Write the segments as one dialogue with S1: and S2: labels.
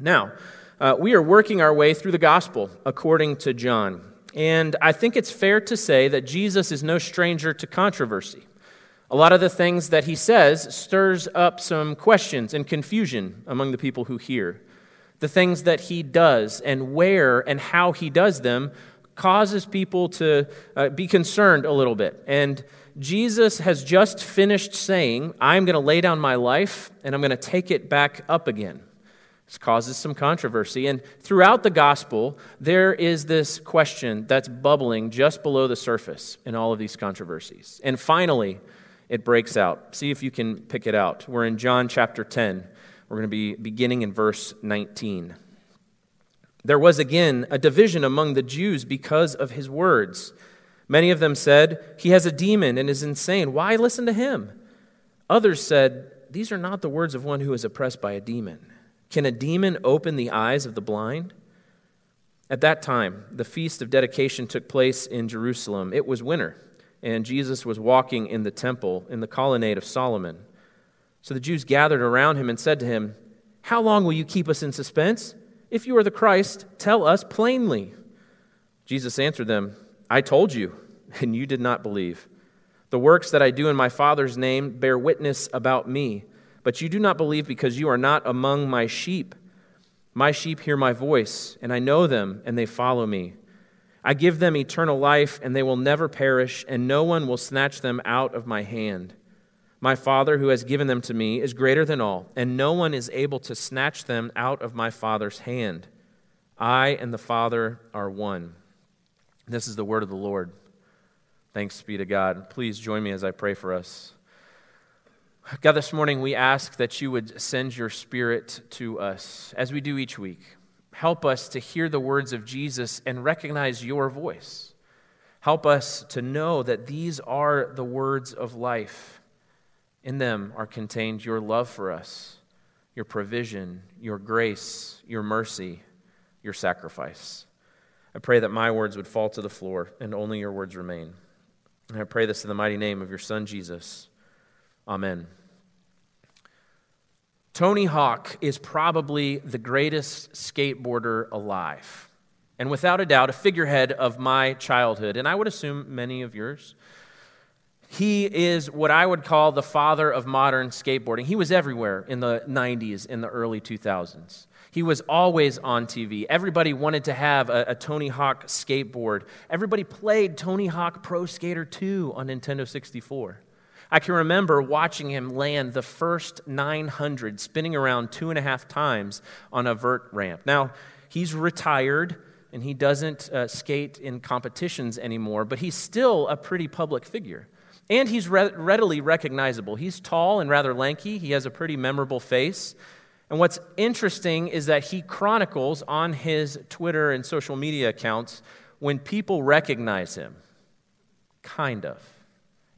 S1: Now, uh, we are working our way through the gospel according to John. And I think it's fair to say that Jesus is no stranger to controversy. A lot of the things that he says stirs up some questions and confusion among the people who hear. The things that he does and where and how he does them causes people to uh, be concerned a little bit. And Jesus has just finished saying, I'm going to lay down my life and I'm going to take it back up again. This causes some controversy. And throughout the gospel, there is this question that's bubbling just below the surface in all of these controversies. And finally, it breaks out. See if you can pick it out. We're in John chapter 10. We're going to be beginning in verse 19. There was again a division among the Jews because of his words. Many of them said, He has a demon and is insane. Why listen to him? Others said, These are not the words of one who is oppressed by a demon. Can a demon open the eyes of the blind? At that time, the feast of dedication took place in Jerusalem. It was winter, and Jesus was walking in the temple in the colonnade of Solomon. So the Jews gathered around him and said to him, How long will you keep us in suspense? If you are the Christ, tell us plainly. Jesus answered them, I told you, and you did not believe. The works that I do in my Father's name bear witness about me. But you do not believe because you are not among my sheep. My sheep hear my voice, and I know them, and they follow me. I give them eternal life, and they will never perish, and no one will snatch them out of my hand. My Father, who has given them to me, is greater than all, and no one is able to snatch them out of my Father's hand. I and the Father are one. This is the word of the Lord. Thanks be to God. Please join me as I pray for us. God, this morning we ask that you would send your spirit to us as we do each week. Help us to hear the words of Jesus and recognize your voice. Help us to know that these are the words of life. In them are contained your love for us, your provision, your grace, your mercy, your sacrifice. I pray that my words would fall to the floor and only your words remain. And I pray this in the mighty name of your Son, Jesus. Amen. Tony Hawk is probably the greatest skateboarder alive. And without a doubt, a figurehead of my childhood, and I would assume many of yours. He is what I would call the father of modern skateboarding. He was everywhere in the 90s, in the early 2000s. He was always on TV. Everybody wanted to have a, a, Tony Hawk skateboard. Everybody played Tony Hawk Pro Skater 2 on Nintendo 64. I can remember watching him land the first 900, spinning around two and a half times on a vert ramp. Now, he's retired and he doesn't uh, skate in competitions anymore, but he's still a pretty public figure. And he's re- readily recognizable. He's tall and rather lanky, he has a pretty memorable face. And what's interesting is that he chronicles on his Twitter and social media accounts when people recognize him. Kind of.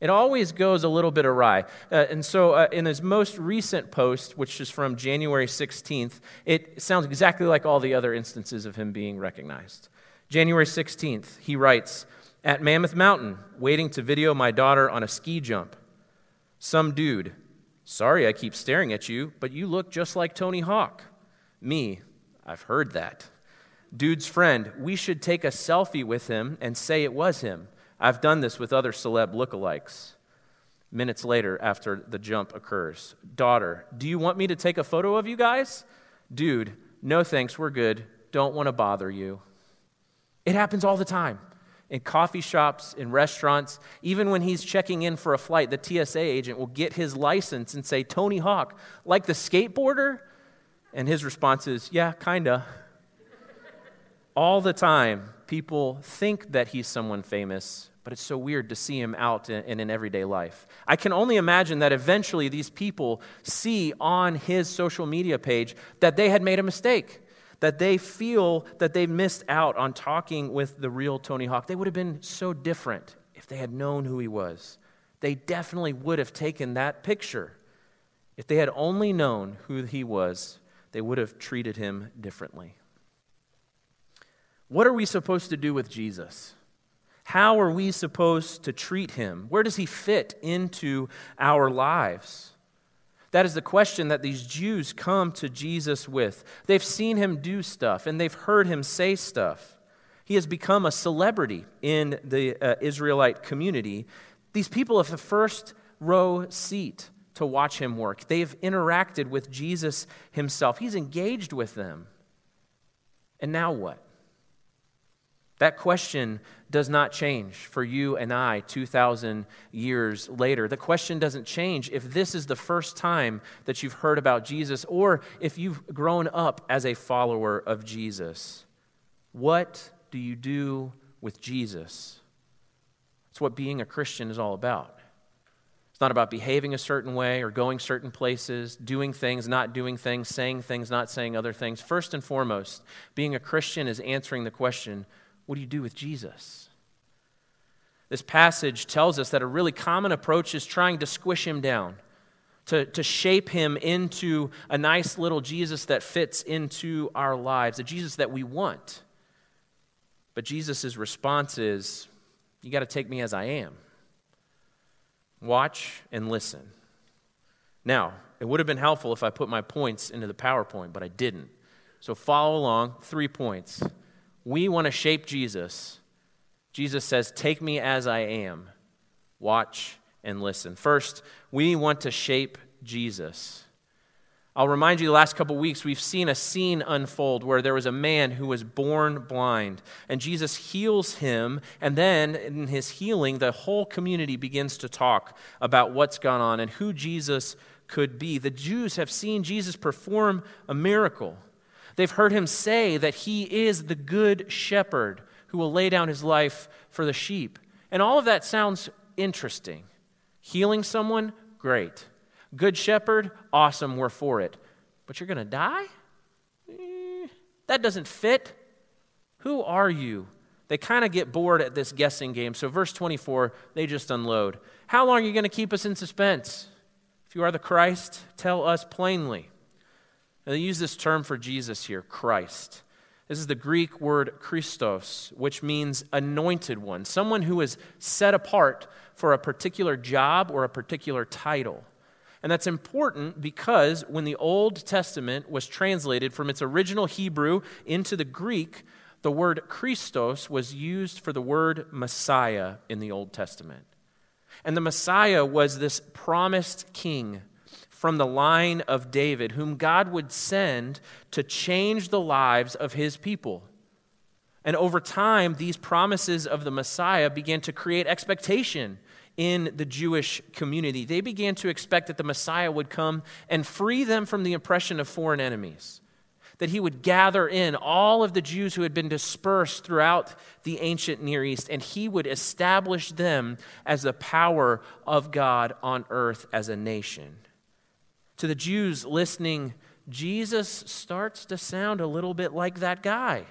S1: It always goes a little bit awry. Uh, and so, uh, in his most recent post, which is from January 16th, it sounds exactly like all the other instances of him being recognized. January 16th, he writes At Mammoth Mountain, waiting to video my daughter on a ski jump. Some dude, sorry I keep staring at you, but you look just like Tony Hawk. Me, I've heard that. Dude's friend, we should take a selfie with him and say it was him. I've done this with other celeb lookalikes. Minutes later, after the jump occurs, daughter, do you want me to take a photo of you guys? Dude, no thanks, we're good. Don't want to bother you. It happens all the time in coffee shops, in restaurants. Even when he's checking in for a flight, the TSA agent will get his license and say, Tony Hawk, like the skateboarder? And his response is, Yeah, kinda. all the time, people think that he's someone famous but it's so weird to see him out in, an everyday life. I can only imagine that eventually these people see on his social media page that they had made a mistake, that they feel that they missed out on talking with the real Tony Hawk. They would have been so different if they had known who he was. They definitely would have taken that picture. If they had only known who he was, they would have treated him differently. What are we supposed to do with Jesus? How are we supposed to treat him? Where does he fit into our lives? That is the question that these Jews come to Jesus with. They've seen him do stuff and they've heard him say stuff. He has become a celebrity in the uh, Israelite community. These people have the first row seat to watch him work. They've interacted with Jesus himself, he's engaged with them. And now what? That question does not change for you and I 2,000 years later. The question doesn't change if this is the first time that you've heard about Jesus or if you've grown up as a follower of Jesus. What do you do with Jesus? It's what being a Christian is all about. It's not about behaving a certain way or going certain places, doing things, not doing things, saying things, not saying other things. First and foremost, being a Christian is answering the question what do you do with Jesus? This passage tells us that a really common approach is trying to squish him down, to, to shape him into a nice little Jesus that fits into our lives, a Jesus that we want. But Jesus' response is, You got to take me as I am. Watch and listen. Now, it would have been helpful if I put my points into the PowerPoint, but I didn't. So follow along. Three points. We want to shape Jesus. Jesus says, Take me as I am. Watch and listen. First, we want to shape Jesus. I'll remind you the last couple weeks we've seen a scene unfold where there was a man who was born blind and Jesus heals him and then in his healing the whole community begins to talk about what's gone on and who Jesus could be. The Jews have seen Jesus perform a miracle. They've heard him say that he is the good shepherd who will lay down his life for the sheep. And all of that sounds interesting. Healing someone, great. Good shepherd, awesome, we're for it. But you're going to die? Eh, that doesn't fit. Who are you? They kind of get bored at this guessing game. So, verse 24, they just unload. How long are you going to keep us in suspense? If you are the Christ, tell us plainly. Now, they use this term for Jesus here, Christ. This is the Greek word Christos, which means anointed one, someone who is set apart for a particular job or a particular title. And that's important because when the Old Testament was translated from its original Hebrew into the Greek, the word Christos was used for the word Messiah in the Old Testament. And the Messiah was this promised king from the line of David, whom God would send to change the lives of his people. And over time, these promises of the Messiah began to create expectation in the Jewish community. They began to expect that the Messiah would come and free them from the oppression of foreign enemies, that he would gather in all of the Jews who had been dispersed throughout the ancient Near East, and he would establish them as the power of God on earth as a nation. To the Jews listening, Jesus starts to sound a little bit like that guy.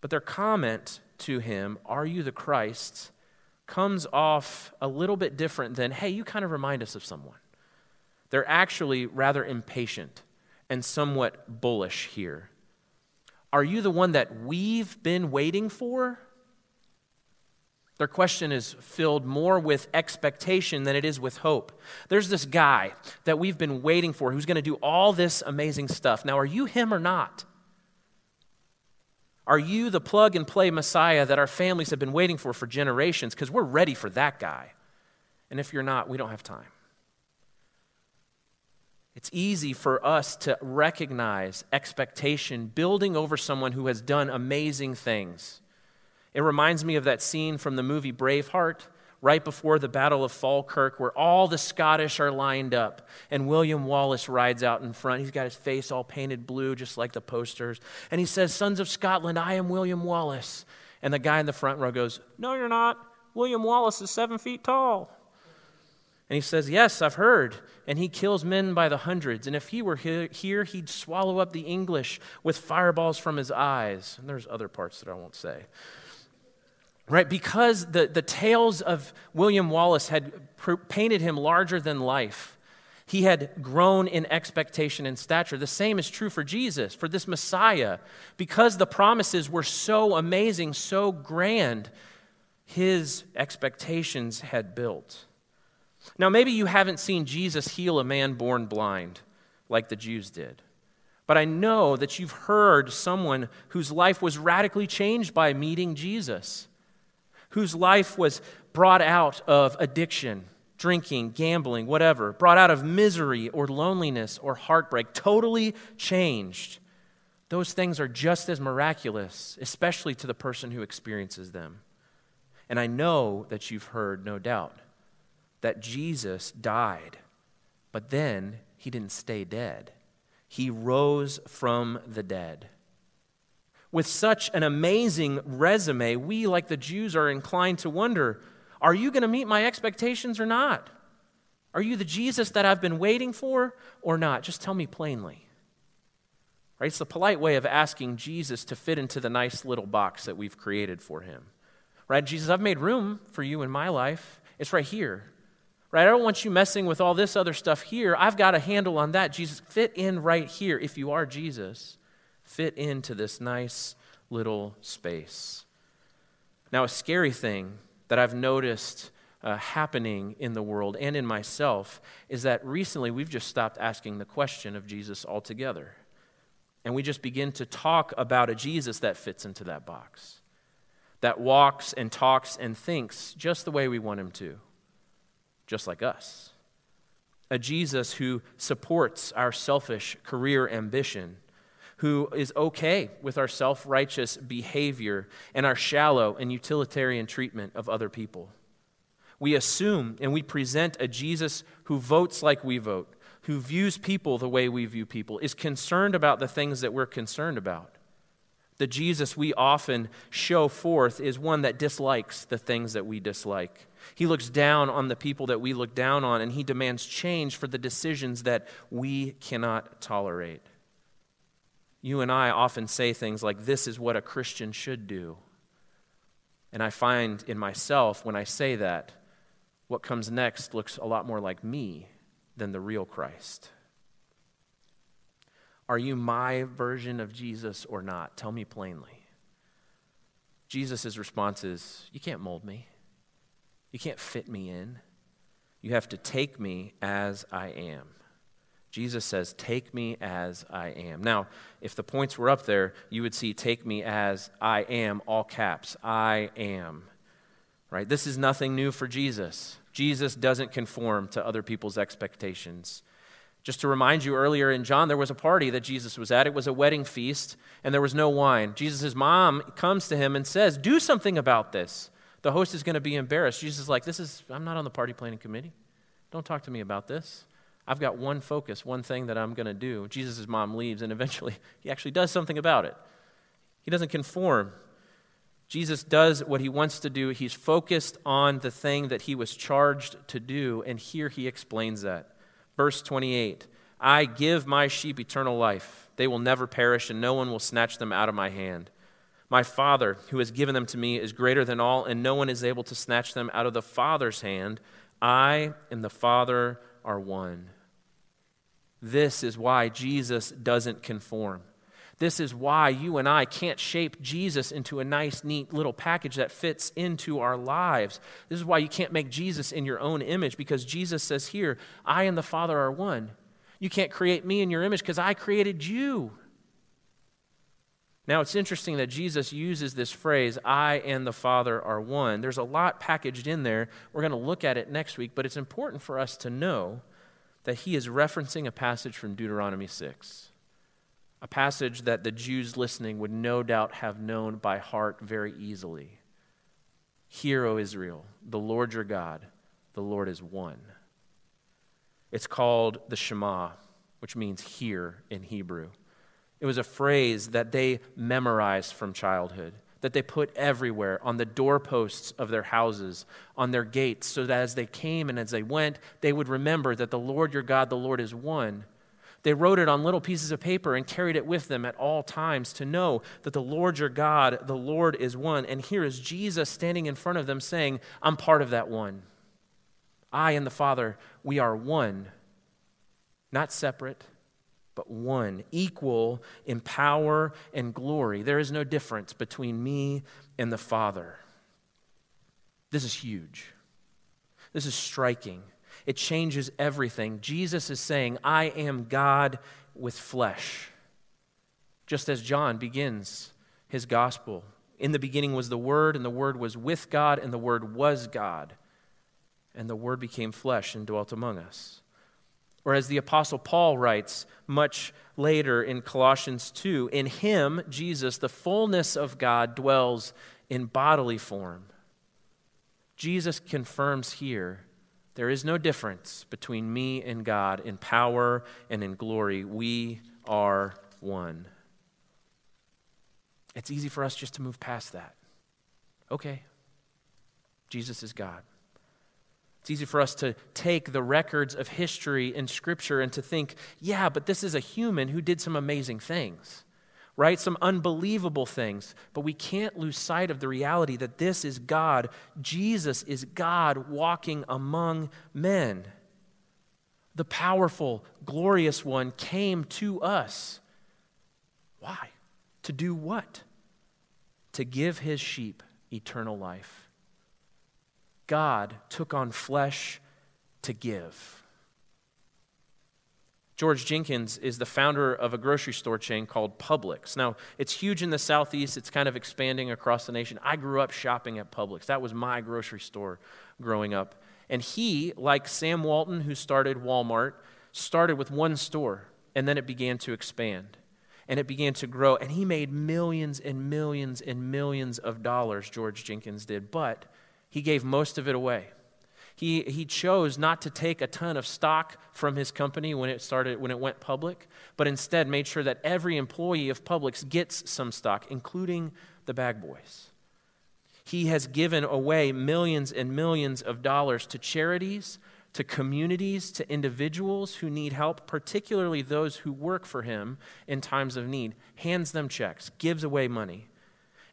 S1: But their comment to him, Are you the Christ? comes off a little bit different than, hey, you kind of remind us of someone. They're actually rather impatient and somewhat bullish here. Are you the one that we've been waiting for? Their question is filled more with expectation than it is with hope. There's this guy that we've been waiting for who's going to do all this amazing stuff. Now, are you him or not? Are you the plug and play Messiah that our families have been waiting for for generations? Because we're ready for that guy. And if you're not, we don't have time. It's easy for us to recognize expectation building over someone who has done amazing things. It reminds me of that scene from the movie Braveheart right before the Battle of Falkirk, where all the Scottish are lined up, and William Wallace rides out in front. He's got his face all painted blue, just like the posters. And he says, Sons of Scotland, I am William Wallace. And the guy in the front row goes, No, you're not. William Wallace is seven feet tall. And he says, Yes, I've heard. And he kills men by the hundreds. And if he were here, he'd swallow up the English with fireballs from his eyes. And there's other parts that I won't say right? Because the, the tales of William Wallace had pr- painted him larger than life. He had grown in expectation and stature. The same is true for Jesus, for this Messiah. Because the promises were so amazing, so grand, his expectations had built. Now, maybe you haven't seen Jesus heal a man born blind like the Jews did. But I know that you've heard someone whose life was radically changed by meeting Jesus, whose life was brought out of addiction, drinking, gambling, whatever, brought out of misery or loneliness or heartbreak, totally changed. Those things are just as miraculous, especially to the person who experiences them. And I know that you've heard, no doubt, that Jesus died, but then he didn't stay dead. He rose from the dead. With such an amazing resume, we, like the Jews, are inclined to wonder are you going to meet my expectations or not? Are you the Jesus that I've been waiting for or not? Just tell me plainly. Right? It's the polite way of asking Jesus to fit into the nice little box that we've created for him. Right? Jesus, I've made room for you in my life. It's right here. Right? I don't want you messing with all this other stuff here. I've got a handle on that. Jesus, fit in right here. If you are Jesus, fit into this nice little space. Now, a scary thing that I've noticed uh, happening in the world and in myself is that recently we've just stopped asking the question of Jesus altogether. And we just begin to talk about a Jesus that fits into that box that walks and talks and thinks just the way we want him to, just like us. A Jesus who supports our selfish career ambition, who is okay with our self righteous behavior and our shallow and utilitarian treatment of other people. We assume and we present a Jesus who votes like we vote, who views people the way we view people, is concerned about the things that we're concerned about. The Jesus we often show forth is one that dislikes the things that we dislike. He looks down on the people that we look down on, and he demands change for the decisions that we cannot tolerate. You and I often say things like, This is what a Christian should do. And I find in myself, when I say that, what comes next looks a lot more like me than the real Christ. Are you my version of Jesus or not? Tell me plainly. Jesus' response is You can't mold me, you can't fit me in. You have to take me as I am. Jesus says, Take me as I am. Now, if the points were up there, you would see, Take me as I am, all caps. I am. Right? This is nothing new for Jesus. Jesus doesn't conform to other people's expectations. Just to remind you, earlier in John, there was a party that Jesus was at. It was a wedding feast, and there was no wine. Jesus' mom comes to him and says, Do something about this. The host is going to be embarrassed. Jesus is like, This is, I'm not on the party planning committee. Don't talk to me about this. I've got one focus, one thing that I'm going to do. Jesus' mom leaves, and eventually he actually does something about it. He doesn't conform. Jesus does what he wants to do. He's focused on the thing that he was charged to do, and here he explains that. Verse 28 I give my sheep eternal life. They will never perish, and no one will snatch them out of my hand. My Father, who has given them to me, is greater than all, and no one is able to snatch them out of the Father's hand. I and the Father are one. This is why Jesus doesn't conform. This is why you and I can't shape Jesus into a nice, neat little package that fits into our lives. This is why you can't make Jesus in your own image because Jesus says here, I and the Father are one. You can't create me in your image because I created you. Now, it's interesting that Jesus uses this phrase, I and the Father are one. There's a lot packaged in there. We're going to look at it next week, but it's important for us to know that he is referencing a passage from Deuteronomy 6 a passage that the Jews listening would no doubt have known by heart very easily. Hear, O Israel, the Lord your God, the Lord is one. It's called the Shema, which means hear in Hebrew. It was a phrase that they memorized from childhood, that they put everywhere on the doorposts of their houses, on their gates, so that as they came and as they went, they would remember that the Lord your God, the Lord is one they wrote it on little pieces of paper and carried it with them at all times to know that the Lord your God, the Lord is one. And here is Jesus standing in front of them saying, I'm part of that one. I and the Father, we are one, not separate, but one, equal in power and glory. There is no difference between me and the Father. This is huge. This is striking. It changes everything. Jesus is saying, I am God with flesh. Just as John begins his gospel. In the beginning was the Word, and the Word was with God, and the Word was God. And the Word became flesh and dwelt among us. Or as the Apostle Paul writes much later in Colossians 2, in him, Jesus, the fullness of God dwells in bodily form. Jesus confirms here there is no difference between me and God in power and in glory. We are one. It's easy for us just to move past that. Okay, Jesus is God. It's easy for us to take the records of history in Scripture and to think, yeah, but this is a human who did some amazing things right? Some unbelievable things. But we can't lose sight of the reality that this is God. Jesus is God walking among men. The powerful, glorious one came to us. Why? To do what? To give his sheep eternal life. God took on flesh to give. George Jenkins is the founder of a grocery store chain called Publix. Now, it's huge in the Southeast, it's kind of expanding across the nation. I grew up shopping at Publix, that was my grocery store growing up. And he, like Sam Walton, who started Walmart, started with one store, and then it began to expand. And it began to grow, and he made millions and millions and millions of dollars, George Jenkins did, but he gave most of it away. He, he chose not to take a ton of stock from his company when it started when it went public, but instead made sure that every employee of Publix gets some stock, including the bag boys. He has given away millions and millions of dollars to charities, to communities, to individuals who need help, particularly those who work for him in times of need, hands them checks, gives away money.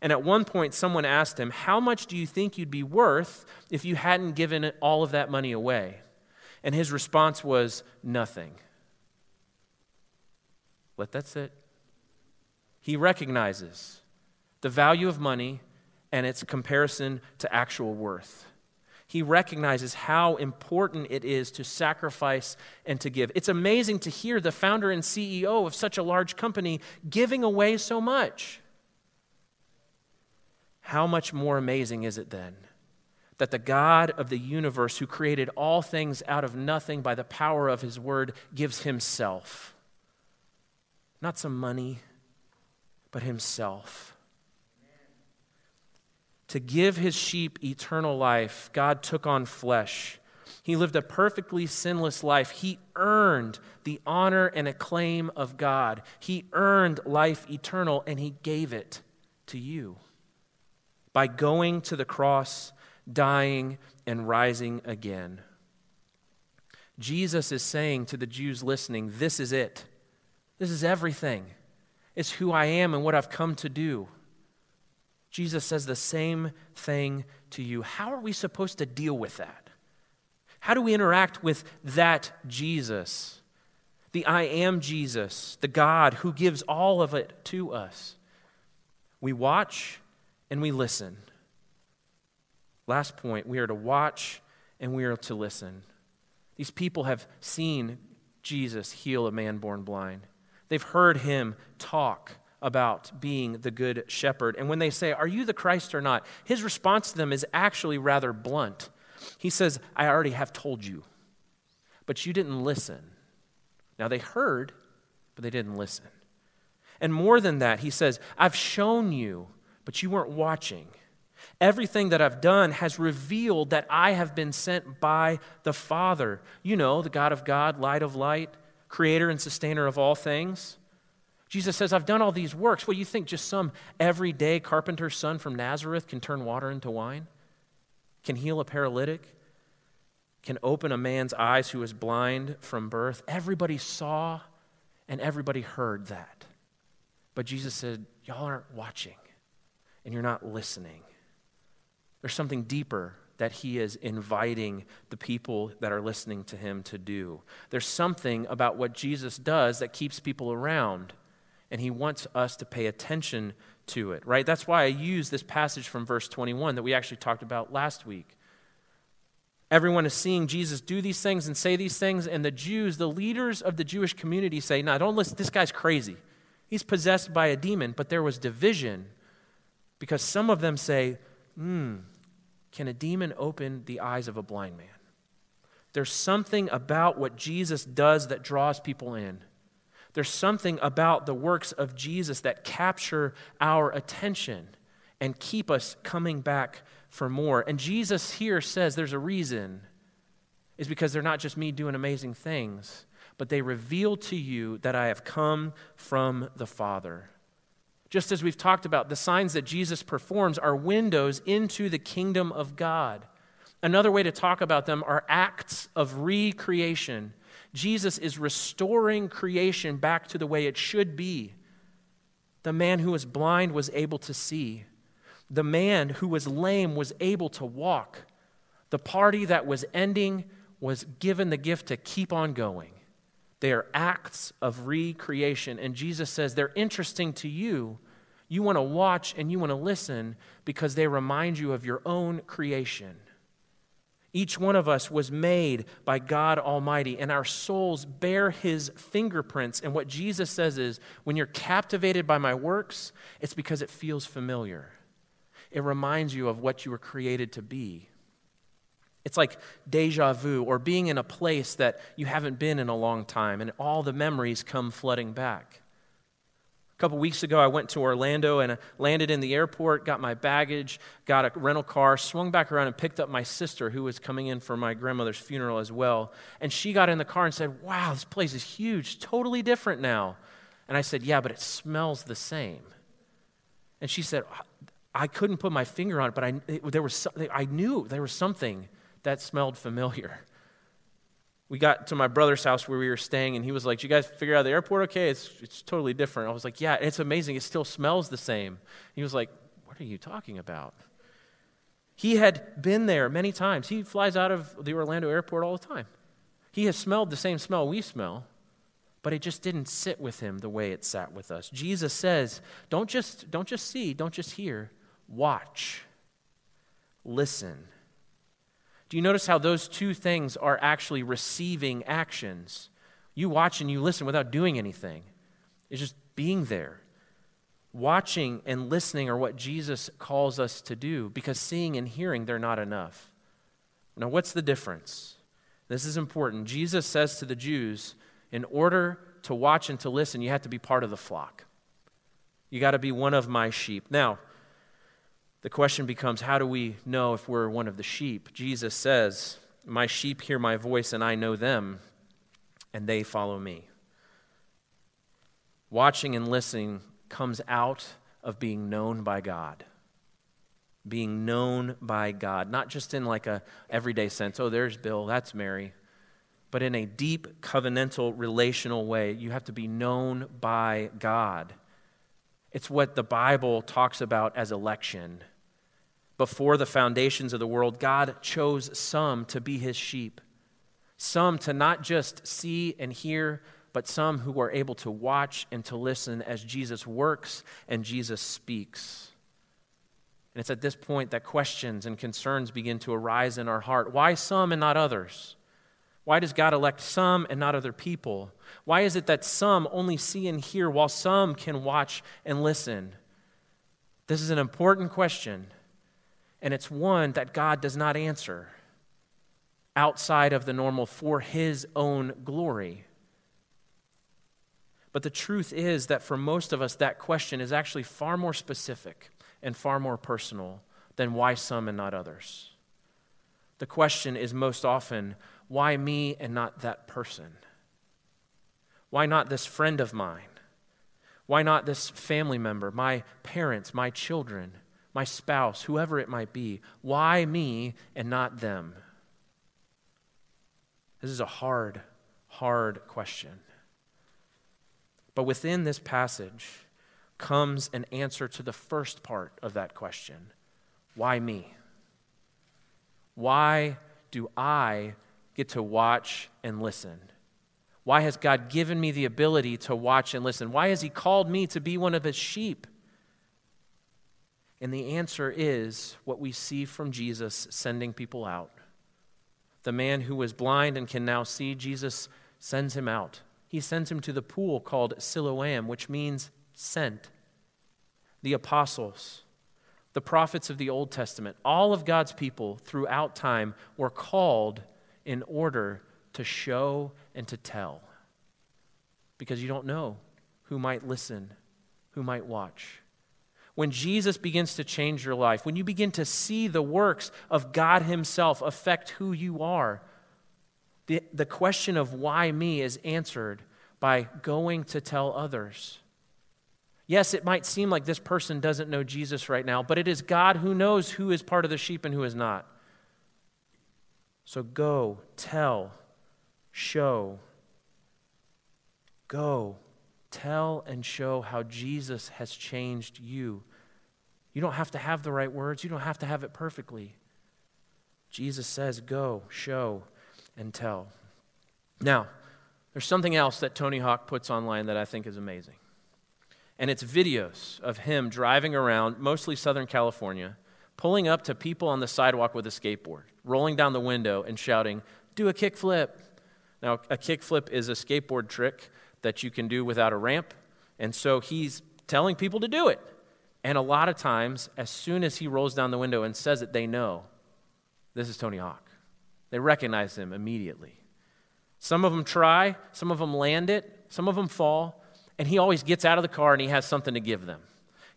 S1: And at one point, someone asked him, How much do you think you'd be worth if you hadn't given all of that money away? And his response was, Nothing. Let that sit. He recognizes the value of money and its comparison to actual worth. He recognizes how important it is to sacrifice and to give. It's amazing to hear the founder and CEO of such a large company giving away so much. How much more amazing is it then that the God of the universe, who created all things out of nothing by the power of his word, gives himself? Not some money, but himself. To give his sheep eternal life, God took on flesh. He lived a perfectly sinless life. He earned the honor and acclaim of God. He earned life eternal, and he gave it to you by going to the cross, dying, and rising again. Jesus is saying to the Jews listening, This is it. This is everything. It's who I am and what I've come to do. Jesus says the same thing to you. How are we supposed to deal with that? How do we interact with that Jesus? The I am Jesus, the God who gives all of it to us. We watch and we listen. Last point we are to watch and we are to listen. These people have seen Jesus heal a man born blind, they've heard him talk about being the good shepherd. And when they say, Are you the Christ or not? his response to them is actually rather blunt. He says, I already have told you, but you didn't listen. Now they heard, but they didn't listen. And more than that, he says, I've shown you but you weren't watching. Everything that I've done has revealed that I have been sent by the Father. You know, the God of God, light of light, creator and sustainer of all things. Jesus says, I've done all these works. What do you think? Just some everyday carpenter's son from Nazareth can turn water into wine? Can heal a paralytic? Can open a man's eyes who is blind from birth? Everybody saw and everybody heard that. But Jesus said, Y'all aren't watching and you're not listening. There's something deeper that he is inviting the people that are listening to him to do. There's something about what Jesus does that keeps people around, and he wants us to pay attention to it, right? That's why I use this passage from verse 21 that we actually talked about last week. Everyone is seeing Jesus do these things and say these things, and the Jews, the leaders of the Jewish community, say, No, don't listen, this guy's crazy. He's possessed by a demon. But there was division because some of them say, Hmm, can a demon open the eyes of a blind man? There's something about what Jesus does that draws people in. There's something about the works of Jesus that capture our attention and keep us coming back for more. And Jesus here says there's a reason. Is because they're not just me doing amazing things, but they reveal to you that I have come from the Father. Just as we've talked about, the signs that Jesus performs are windows into the kingdom of God. Another way to talk about them are acts of recreation. Jesus is restoring creation back to the way it should be. The man who was blind was able to see. The man who was lame was able to walk. The party that was ending was given the gift to keep on going. They are acts of recreation. And Jesus says they're interesting to you. You want to watch and you want to listen because they remind you of your own creation. Each one of us was made by God Almighty, and our souls bear His fingerprints. And what Jesus says is when you're captivated by my works, it's because it feels familiar. It reminds you of what you were created to be. It's like deja vu, or being in a place that you haven't been in a long time, and all the memories come flooding back. A couple weeks ago, I went to Orlando and landed in the airport, got my baggage, got a rental car, swung back around and picked up my sister, who was coming in for my grandmother's funeral as well. And she got in the car and said, Wow, this place is huge, totally different now. And I said, Yeah, but it smells the same. And she said, I couldn't put my finger on it, but I, it, there was, I knew there was something that smelled familiar we got to my brother's house where we were staying, and he was like, Did you guys figure out the airport okay? It's, it's totally different. I was like, Yeah, it's amazing. It still smells the same. He was like, What are you talking about? He had been there many times. He flies out of the Orlando airport all the time. He has smelled the same smell we smell, but it just didn't sit with him the way it sat with us. Jesus says, Don't just, don't just see, don't just hear, watch, listen. Do you notice how those two things are actually receiving actions? You watch and you listen without doing anything, it's just being there. Watching and listening are what Jesus calls us to do because seeing and hearing, they're not enough. Now, what's the difference? This is important. Jesus says to the Jews, in order to watch and to listen, you have to be part of the flock. You got to be one of my sheep. Now, the question becomes how do we know if we're one of the sheep? Jesus says, My sheep hear my voice, and I know them, and they follow me. Watching and listening comes out of being known by God. Being known by God, not just in like a everyday sense, oh, there's Bill, that's Mary, but in a deep covenantal relational way. You have to be known by God. It's what the Bible talks about as election before the foundations of the world, God chose some to be his sheep, some to not just see and hear, but some who are able to watch and to listen as Jesus works and Jesus speaks. And it's at this point that questions and concerns begin to arise in our heart. Why some and not others? Why does God elect some and not other people? Why is it that some only see and hear while some can watch and listen? This is an important question and it's one that God does not answer outside of the normal for his own glory. But the truth is that for most of us, that question is actually far more specific and far more personal than why some and not others. The question is most often, why me and not that person? Why not this friend of mine? Why not this family member, my parents, my children? My spouse, whoever it might be. Why me and not them? This is a hard, hard question. But within this passage comes an answer to the first part of that question Why me? Why do I get to watch and listen? Why has God given me the ability to watch and listen? Why has He called me to be one of His sheep? And the answer is what we see from Jesus sending people out. The man who was blind and can now see, Jesus sends him out. He sends him to the pool called Siloam, which means sent. The apostles, the prophets of the Old Testament, all of God's people throughout time were called in order to show and to tell. Because you don't know who might listen, who might watch. When Jesus begins to change your life, when you begin to see the works of God Himself affect who you are, the, the question of why me is answered by going to tell others. Yes, it might seem like this person doesn't know Jesus right now, but it is God who knows who is part of the sheep and who is not. So go, tell, show. Go, tell, and show how Jesus has changed you. You don't have to have the right words, you don't have to have it perfectly. Jesus says, Go, show, and tell. Now, there's something else that Tony Hawk puts online that I think is amazing. And it's videos of him driving around, mostly Southern California, pulling up to people on the sidewalk with a skateboard, rolling down the window and shouting, Do a kickflip. Now, a kickflip is a skateboard trick that you can do without a ramp. And so he's telling people to do it. And a lot of times, as soon as he rolls down the window and says it, they know this is Tony Hawk. They recognize him immediately. Some of them try, some of them land it, some of them fall, and he always gets out of the car and he has something to give them.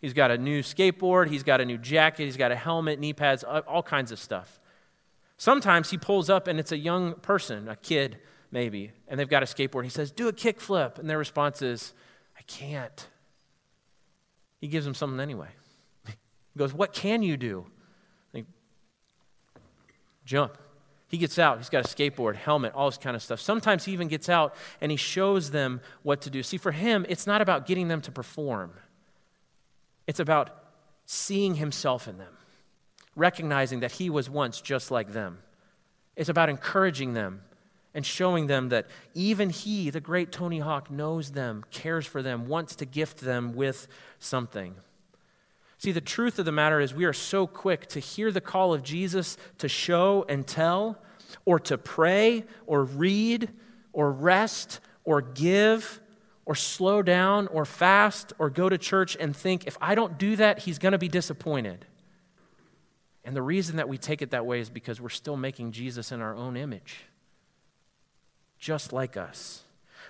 S1: He's got a new skateboard, he's got a new jacket, he's got a helmet, knee pads, all kinds of stuff. Sometimes he pulls up and it's a young person, a kid maybe, and they've got a skateboard. He says, Do a kickflip. And their response is, I can't. He gives them something anyway. He goes, What can you do? Jump. He gets out, he's got a skateboard, helmet, all this kind of stuff. Sometimes he even gets out and he shows them what to do. See, for him, it's not about getting them to perform, it's about seeing himself in them, recognizing that he was once just like them. It's about encouraging them and showing them that even he, the great Tony Hawk, knows them, cares for them, wants to gift them with something. See, the truth of the matter is, we are so quick to hear the call of Jesus to show and tell, or to pray, or read, or rest, or give, or slow down, or fast, or go to church and think, if I don't do that, he's going to be disappointed. And the reason that we take it that way is because we're still making Jesus in our own image, just like us.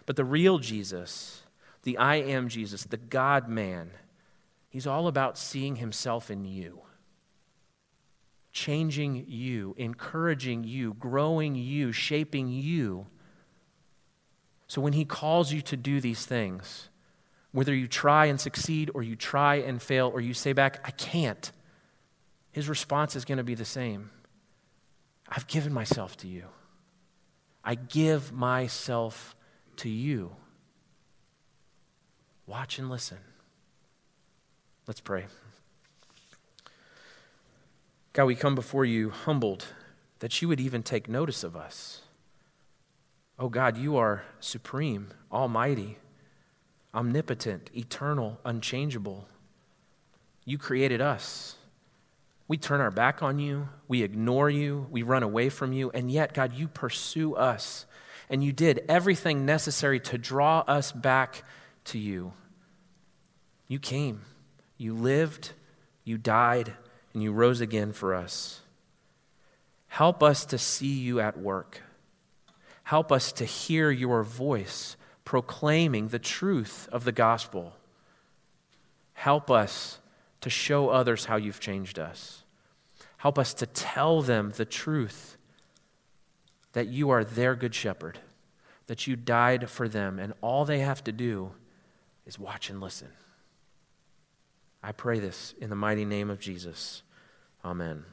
S1: But the real Jesus, the I am Jesus, the God man, He's all about seeing himself in you, changing you, encouraging you, growing you, shaping you. So when he calls you to do these things, whether you try and succeed or you try and fail or you say back, I can't, his response is going to be the same I've given myself to you. I give myself to you. Watch and listen. Let's pray. God, we come before you humbled that you would even take notice of us. Oh God, you are supreme, almighty, omnipotent, eternal, unchangeable. You created us. We turn our back on you, we ignore you, we run away from you, and yet, God, you pursue us. And you did everything necessary to draw us back to you. You came. You lived, you died, and you rose again for us. Help us to see you at work. Help us to hear your voice proclaiming the truth of the gospel. Help us to show others how you've changed us. Help us to tell them the truth that you are their good shepherd, that you died for them, and all they have to do is watch and listen. I pray this in the mighty name of Jesus. Amen.